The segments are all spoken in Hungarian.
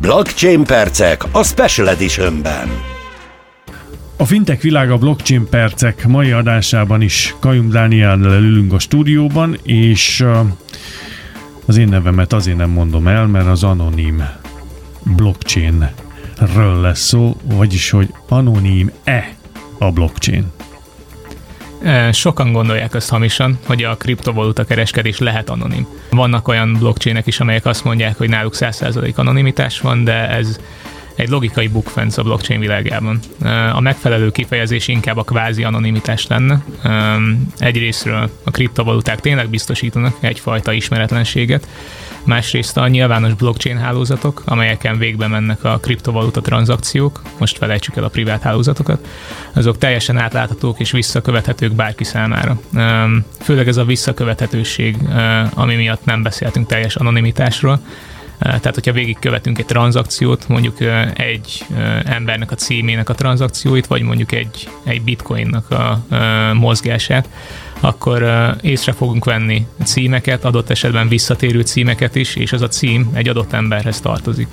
Blockchain percek a Special Editionben. A fintek világa blockchain percek mai adásában is Kajum Dániellel ülünk a stúdióban, és az én nevemet azért nem mondom el, mert az anonim blockchainről lesz szó, vagyis hogy anonim-e a blockchain. Sokan gondolják ezt hamisan, hogy a kriptovaluta kereskedés lehet anonim. Vannak olyan blockchainek is, amelyek azt mondják, hogy náluk 100% anonimitás van, de ez egy logikai bukfenc a blockchain világában. A megfelelő kifejezés inkább a kvázi anonimitás lenne. Egyrésztről a kriptovaluták tényleg biztosítanak egyfajta ismeretlenséget, másrészt a nyilvános blockchain hálózatok, amelyeken végbe mennek a kriptovaluta tranzakciók, most felejtsük el a privát hálózatokat, azok teljesen átláthatók és visszakövethetők bárki számára. Főleg ez a visszakövethetőség, ami miatt nem beszéltünk teljes anonimitásról, tehát, hogyha végigkövetünk egy tranzakciót, mondjuk egy embernek a címének a tranzakcióit, vagy mondjuk egy, egy bitcoinnak a mozgását, akkor észre fogunk venni címeket, adott esetben visszatérő címeket is, és az a cím egy adott emberhez tartozik.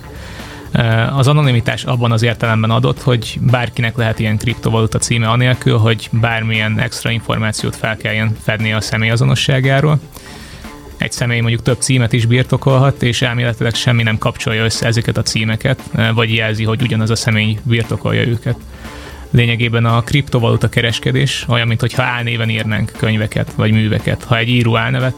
Az anonimitás abban az értelemben adott, hogy bárkinek lehet ilyen kriptovaluta címe anélkül, hogy bármilyen extra információt fel kelljen fedni a személyazonosságáról egy személy mondjuk több címet is birtokolhat, és elméletileg semmi nem kapcsolja össze ezeket a címeket, vagy jelzi, hogy ugyanaz a személy birtokolja őket. Lényegében a kriptovaluta kereskedés olyan, mintha álnéven írnánk könyveket vagy műveket. Ha egy író álnevet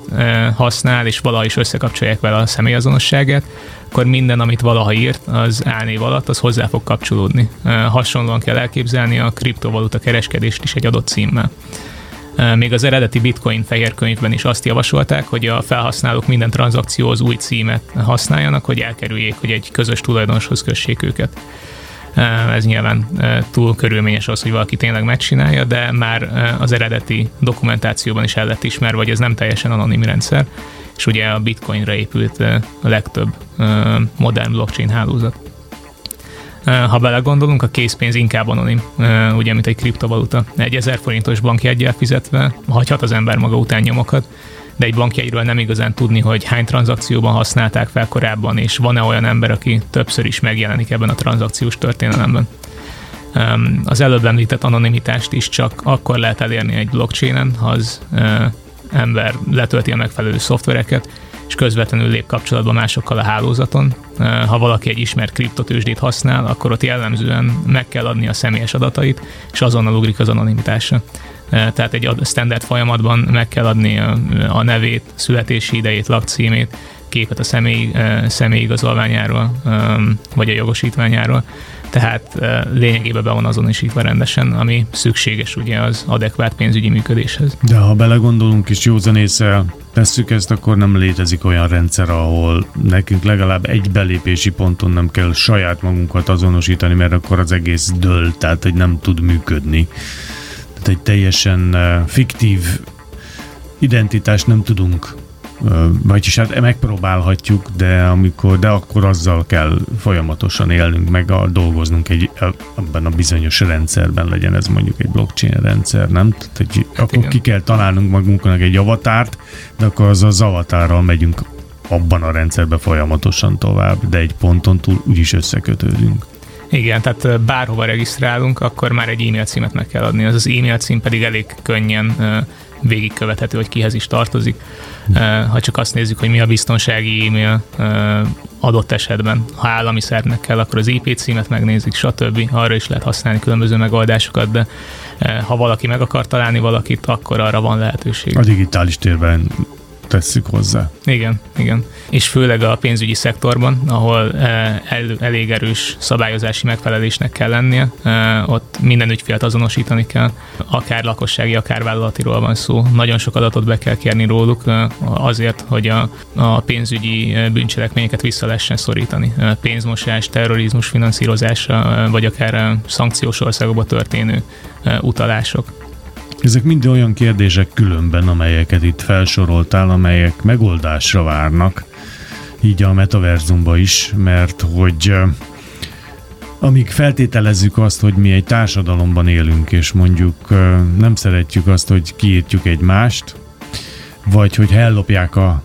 használ, és valaha is összekapcsolják vele a személyazonosságát, akkor minden, amit valaha írt, az álnév alatt, az hozzá fog kapcsolódni. Hasonlóan kell elképzelni a kriptovaluta kereskedést is egy adott címmel. Még az eredeti bitcoin fehér könyvben is azt javasolták, hogy a felhasználók minden tranzakcióhoz új címet használjanak, hogy elkerüljék, hogy egy közös tulajdonoshoz kössék őket. Ez nyilván túl körülményes az, hogy valaki tényleg megcsinálja, de már az eredeti dokumentációban is el lett ismerve, hogy ez nem teljesen anonim rendszer, és ugye a bitcoinra épült a legtöbb modern blockchain hálózat. Ha belegondolunk, a készpénz inkább anonim, ugye, mint egy kriptovaluta. Egy 1000 forintos bankjegyel fizetve hagyhat az ember maga után nyomokat, de egy bankjegyről nem igazán tudni, hogy hány tranzakcióban használták fel korábban, és van-e olyan ember, aki többször is megjelenik ebben a tranzakciós történelemben. Az előbb említett anonimitást is csak akkor lehet elérni egy blockchainen, ha az ember letölti a megfelelő szoftvereket, és közvetlenül lép kapcsolatba másokkal a hálózaton. Ha valaki egy ismert kriptotősdét használ, akkor ott jellemzően meg kell adni a személyes adatait, és azonnal ugrik az anonimitása. Tehát egy standard folyamatban meg kell adni a nevét, születési idejét, lakcímét, képet a személy, személy igazolványáról, vagy a jogosítványáról, tehát lényegében be van azonosítva rendesen, ami szükséges ugye az adekvát pénzügyi működéshez. De ha belegondolunk és józanésszel tesszük ezt, akkor nem létezik olyan rendszer, ahol nekünk legalább egy belépési ponton nem kell saját magunkat azonosítani, mert akkor az egész dől, tehát hogy nem tud működni. Tehát egy teljesen fiktív identitást nem tudunk vagyis hát megpróbálhatjuk, de amikor, de akkor azzal kell folyamatosan élnünk, meg a, dolgoznunk egy, abban a bizonyos rendszerben legyen ez mondjuk egy blockchain rendszer, nem? Tehát, hogy hát akkor igen. ki kell találnunk magunknak egy avatárt, de akkor az az avatárral megyünk abban a rendszerben folyamatosan tovább, de egy ponton túl úgyis összekötődünk. Igen, tehát bárhova regisztrálunk, akkor már egy e-mail címet meg kell adni. Az az e-mail cím pedig elég könnyen végigkövethető, hogy kihez is tartozik. Ha csak azt nézzük, hogy mi a biztonsági e-mail adott esetben, ha állami szervnek kell, akkor az IP címet megnézik, stb. Arra is lehet használni különböző megoldásokat, de ha valaki meg akar találni valakit, akkor arra van lehetőség. A digitális térben tesszük hozzá. Igen, igen. És főleg a pénzügyi szektorban, ahol eh, el, elég erős szabályozási megfelelésnek kell lennie, eh, ott minden ügyfélt azonosítani kell, akár lakossági, akár vállalatiról van szó. Nagyon sok adatot be kell kérni róluk eh, azért, hogy a, a pénzügyi bűncselekményeket vissza lehessen szorítani. Pénzmosás, terrorizmus finanszírozása, vagy akár szankciós országokba történő utalások. Ezek mind olyan kérdések különben, amelyeket itt felsoroltál, amelyek megoldásra várnak, így a metaverzumba is, mert hogy amíg feltételezzük azt, hogy mi egy társadalomban élünk, és mondjuk nem szeretjük azt, hogy kiírtjuk egymást, vagy hogy ellopják a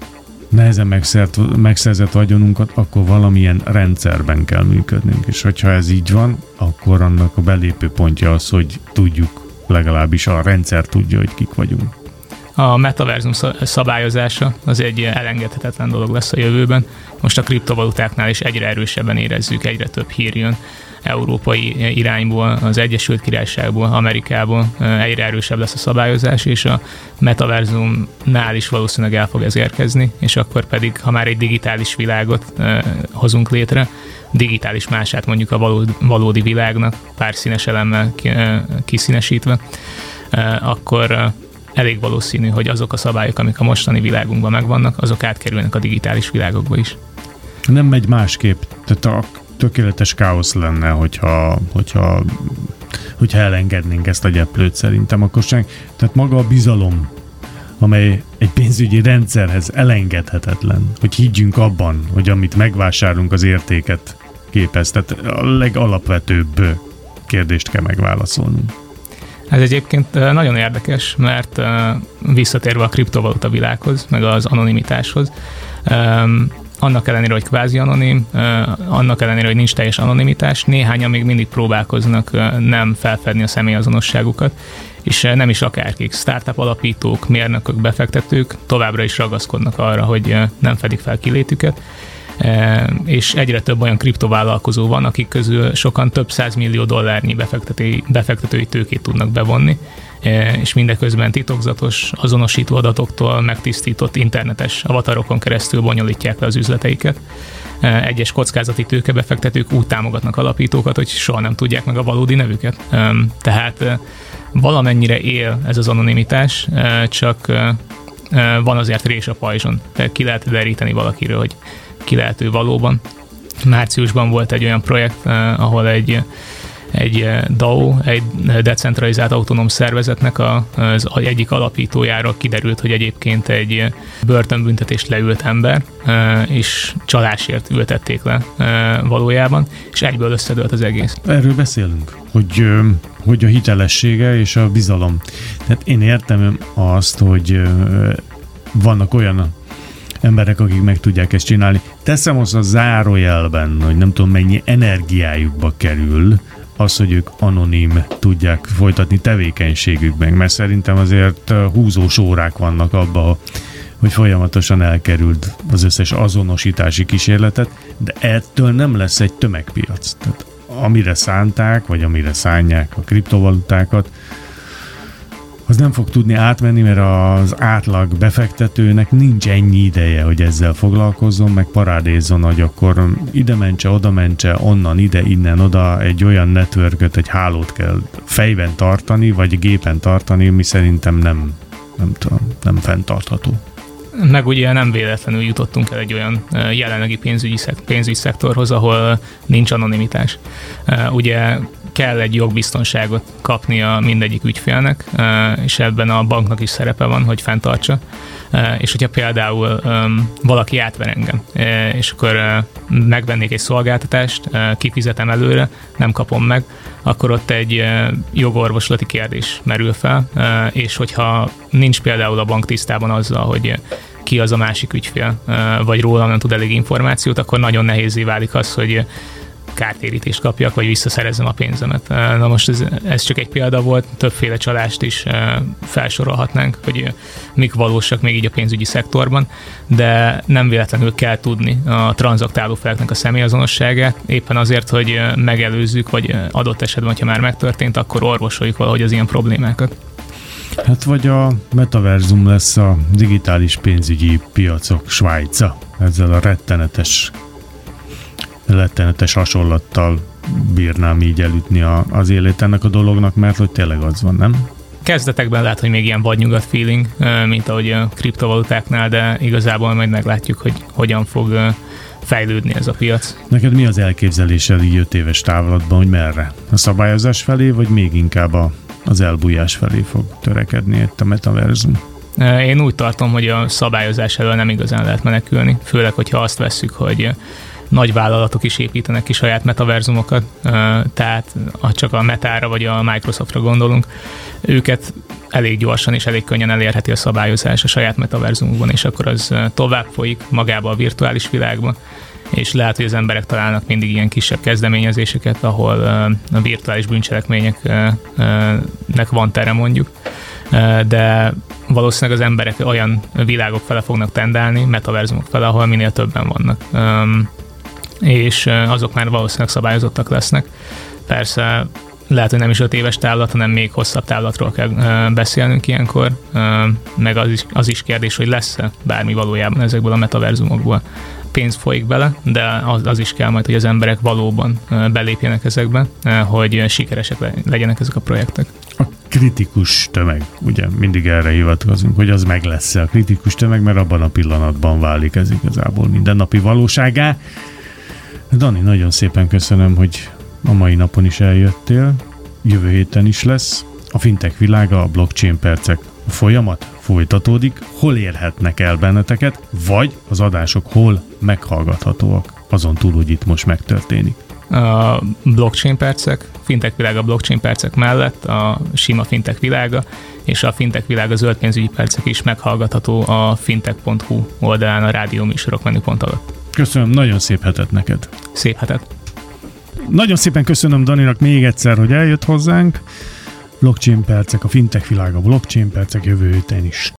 nehezen megszert, megszerzett vagyonunkat, akkor valamilyen rendszerben kell működnünk. És hogyha ez így van, akkor annak a belépő pontja az, hogy tudjuk, legalábbis a rendszer tudja, hogy kik vagyunk. A metaverzum szabályozása az egy elengedhetetlen dolog lesz a jövőben. Most a kriptovalutáknál is egyre erősebben érezzük, egyre több hír jön európai irányból, az Egyesült Királyságból, Amerikából egyre erősebb lesz a szabályozás, és a metaverzumnál is valószínűleg el fog ez érkezni, és akkor pedig, ha már egy digitális világot hozunk létre, digitális mását mondjuk a valódi világnak, pár színes elemmel kiszínesítve, akkor elég valószínű, hogy azok a szabályok, amik a mostani világunkban megvannak, azok átkerülnek a digitális világokba is. Nem megy másképp. Tehát a tökéletes káosz lenne, hogyha, hogyha, hogyha elengednénk ezt a gyeplőt szerintem, akkor sem. Tehát maga a bizalom, amely egy pénzügyi rendszerhez elengedhetetlen, hogy higgyünk abban, hogy amit megvásárolunk az értéket képez. Tehát a legalapvetőbb kérdést kell megválaszolnunk. Ez egyébként nagyon érdekes, mert visszatérve a kriptovaluta világhoz, meg az anonimitáshoz, annak ellenére, hogy kvázi anonim, annak ellenére, hogy nincs teljes anonimitás, néhányan még mindig próbálkoznak nem felfedni a személyazonosságukat, és nem is akárkik, startup alapítók, mérnökök, befektetők továbbra is ragaszkodnak arra, hogy nem fedik fel kilétüket, és egyre több olyan kriptovállalkozó van, akik közül sokan több millió dollárnyi befektetői, befektetői tőkét tudnak bevonni, és mindeközben titokzatos, azonosító adatoktól megtisztított internetes avatarokon keresztül bonyolítják le az üzleteiket. Egyes kockázati tőkebefektetők úgy támogatnak alapítókat, hogy soha nem tudják meg a valódi nevüket. Tehát valamennyire él ez az anonimitás, csak van azért rés a pajzson. Ki lehet deríteni valakiről, hogy ki lehet ő valóban. Márciusban volt egy olyan projekt, ahol egy egy eh, DAO, egy decentralizált autonóm szervezetnek az egyik alapítójára kiderült, hogy egyébként egy eh, börtönbüntetést leült ember, eh, és csalásért ültették le valójában, és egyből összedőlt az egész. Erről beszélünk, hogy, hogy a hitelessége és a bizalom. Tehát én értem azt, hogy vannak olyan emberek, akik meg tudják ezt csinálni. Teszem azt a zárójelben, hogy nem tudom mennyi energiájukba kerül, az, hogy ők anonim tudják folytatni tevékenységükben, mert szerintem azért húzós órák vannak abba, hogy folyamatosan elkerült az összes azonosítási kísérletet, de ettől nem lesz egy tömegpiac. Tehát amire szánták, vagy amire szánják a kriptovalutákat, az nem fog tudni átmenni, mert az átlag befektetőnek nincs ennyi ideje, hogy ezzel foglalkozzon, meg parádézzon, hogy akkor ide mentse, oda mentse, onnan, ide, innen, oda egy olyan networköt, egy hálót kell fejben tartani, vagy gépen tartani, mi szerintem nem, nem tudom, nem fenntartható. Meg ugye nem véletlenül jutottunk el egy olyan jelenlegi pénzügyi, pénzügyi szektorhoz, ahol nincs anonimitás. Ugye kell egy jogbiztonságot kapnia mindegyik ügyfélnek, és ebben a banknak is szerepe van, hogy fenntartsa. És hogyha például valaki átver engem, és akkor megvennék egy szolgáltatást, kifizetem előre, nem kapom meg, akkor ott egy jogorvoslati kérdés merül fel, és hogyha nincs például a bank tisztában azzal, hogy ki az a másik ügyfél, vagy róla nem tud elég információt, akkor nagyon nehézé válik az, hogy kártérítést kapjak, vagy visszaszerezzem a pénzemet. Na most ez, ez csak egy példa volt, többféle csalást is felsorolhatnánk, hogy mik valósak még így a pénzügyi szektorban, de nem véletlenül kell tudni a tranzaktáló feleknek a személyazonosságát, éppen azért, hogy megelőzzük, vagy adott esetben, ha már megtörtént, akkor orvosoljuk valahogy az ilyen problémákat. Hát vagy a metaverzum lesz a digitális pénzügyi piacok Svájca, ezzel a rettenetes rettenetes hasonlattal bírnám így elütni a, az élét ennek a dolognak, mert hogy tényleg az van, nem? Kezdetekben lehet, hogy még ilyen vadnyugat feeling, mint ahogy a kriptovalutáknál, de igazából majd meglátjuk, hogy hogyan fog fejlődni ez a piac. Neked mi az elképzelésed így 5 éves távlatban, hogy merre? A szabályozás felé, vagy még inkább a, az elbújás felé fog törekedni itt a metaverzum? Én úgy tartom, hogy a szabályozás elől nem igazán lehet menekülni, főleg, hogyha azt vesszük, hogy nagy vállalatok is építenek ki saját metaverzumokat, tehát ha csak a Metára vagy a Microsoftra gondolunk, őket elég gyorsan és elég könnyen elérheti a szabályozás a saját metaverzumunkban, és akkor az tovább folyik magába a virtuális világba, és lehet, hogy az emberek találnak mindig ilyen kisebb kezdeményezéseket, ahol a virtuális bűncselekményeknek van tere mondjuk, de valószínűleg az emberek olyan világok fele fognak tendálni, metaverzumok fele, ahol minél többen vannak. És azok már valószínűleg szabályozottak lesznek. Persze lehet, hogy nem is öt éves távlat, hanem még hosszabb távlatról kell beszélnünk ilyenkor, meg az is, az is kérdés, hogy lesz-e bármi valójában ezekből a metaverzumokból. Pénz folyik bele, de az, az is kell majd, hogy az emberek valóban belépjenek ezekbe, hogy sikeresek legyenek ezek a projektek. A kritikus tömeg, ugye mindig erre hivatkozunk, hogy az meg lesz a kritikus tömeg, mert abban a pillanatban válik ez igazából mindennapi valóságá. Dani, nagyon szépen köszönöm, hogy a mai napon is eljöttél, jövő héten is lesz. A fintech világa, a blockchain percek a folyamat folytatódik, hol érhetnek el benneteket, vagy az adások hol meghallgathatóak, azon túl, hogy itt most megtörténik. A blockchain percek, fintech világa blockchain percek mellett a sima fintech világa, és a fintech világa zöld pénzügyi percek is meghallgatható a fintech.hu oldalán a rádió műsorok menüpont alatt. Köszönöm, nagyon szép hetet neked. Szép hetet. Nagyon szépen köszönöm Daninak még egyszer, hogy eljött hozzánk. Blockchain percek, a fintech világa, blockchain percek jövő héten is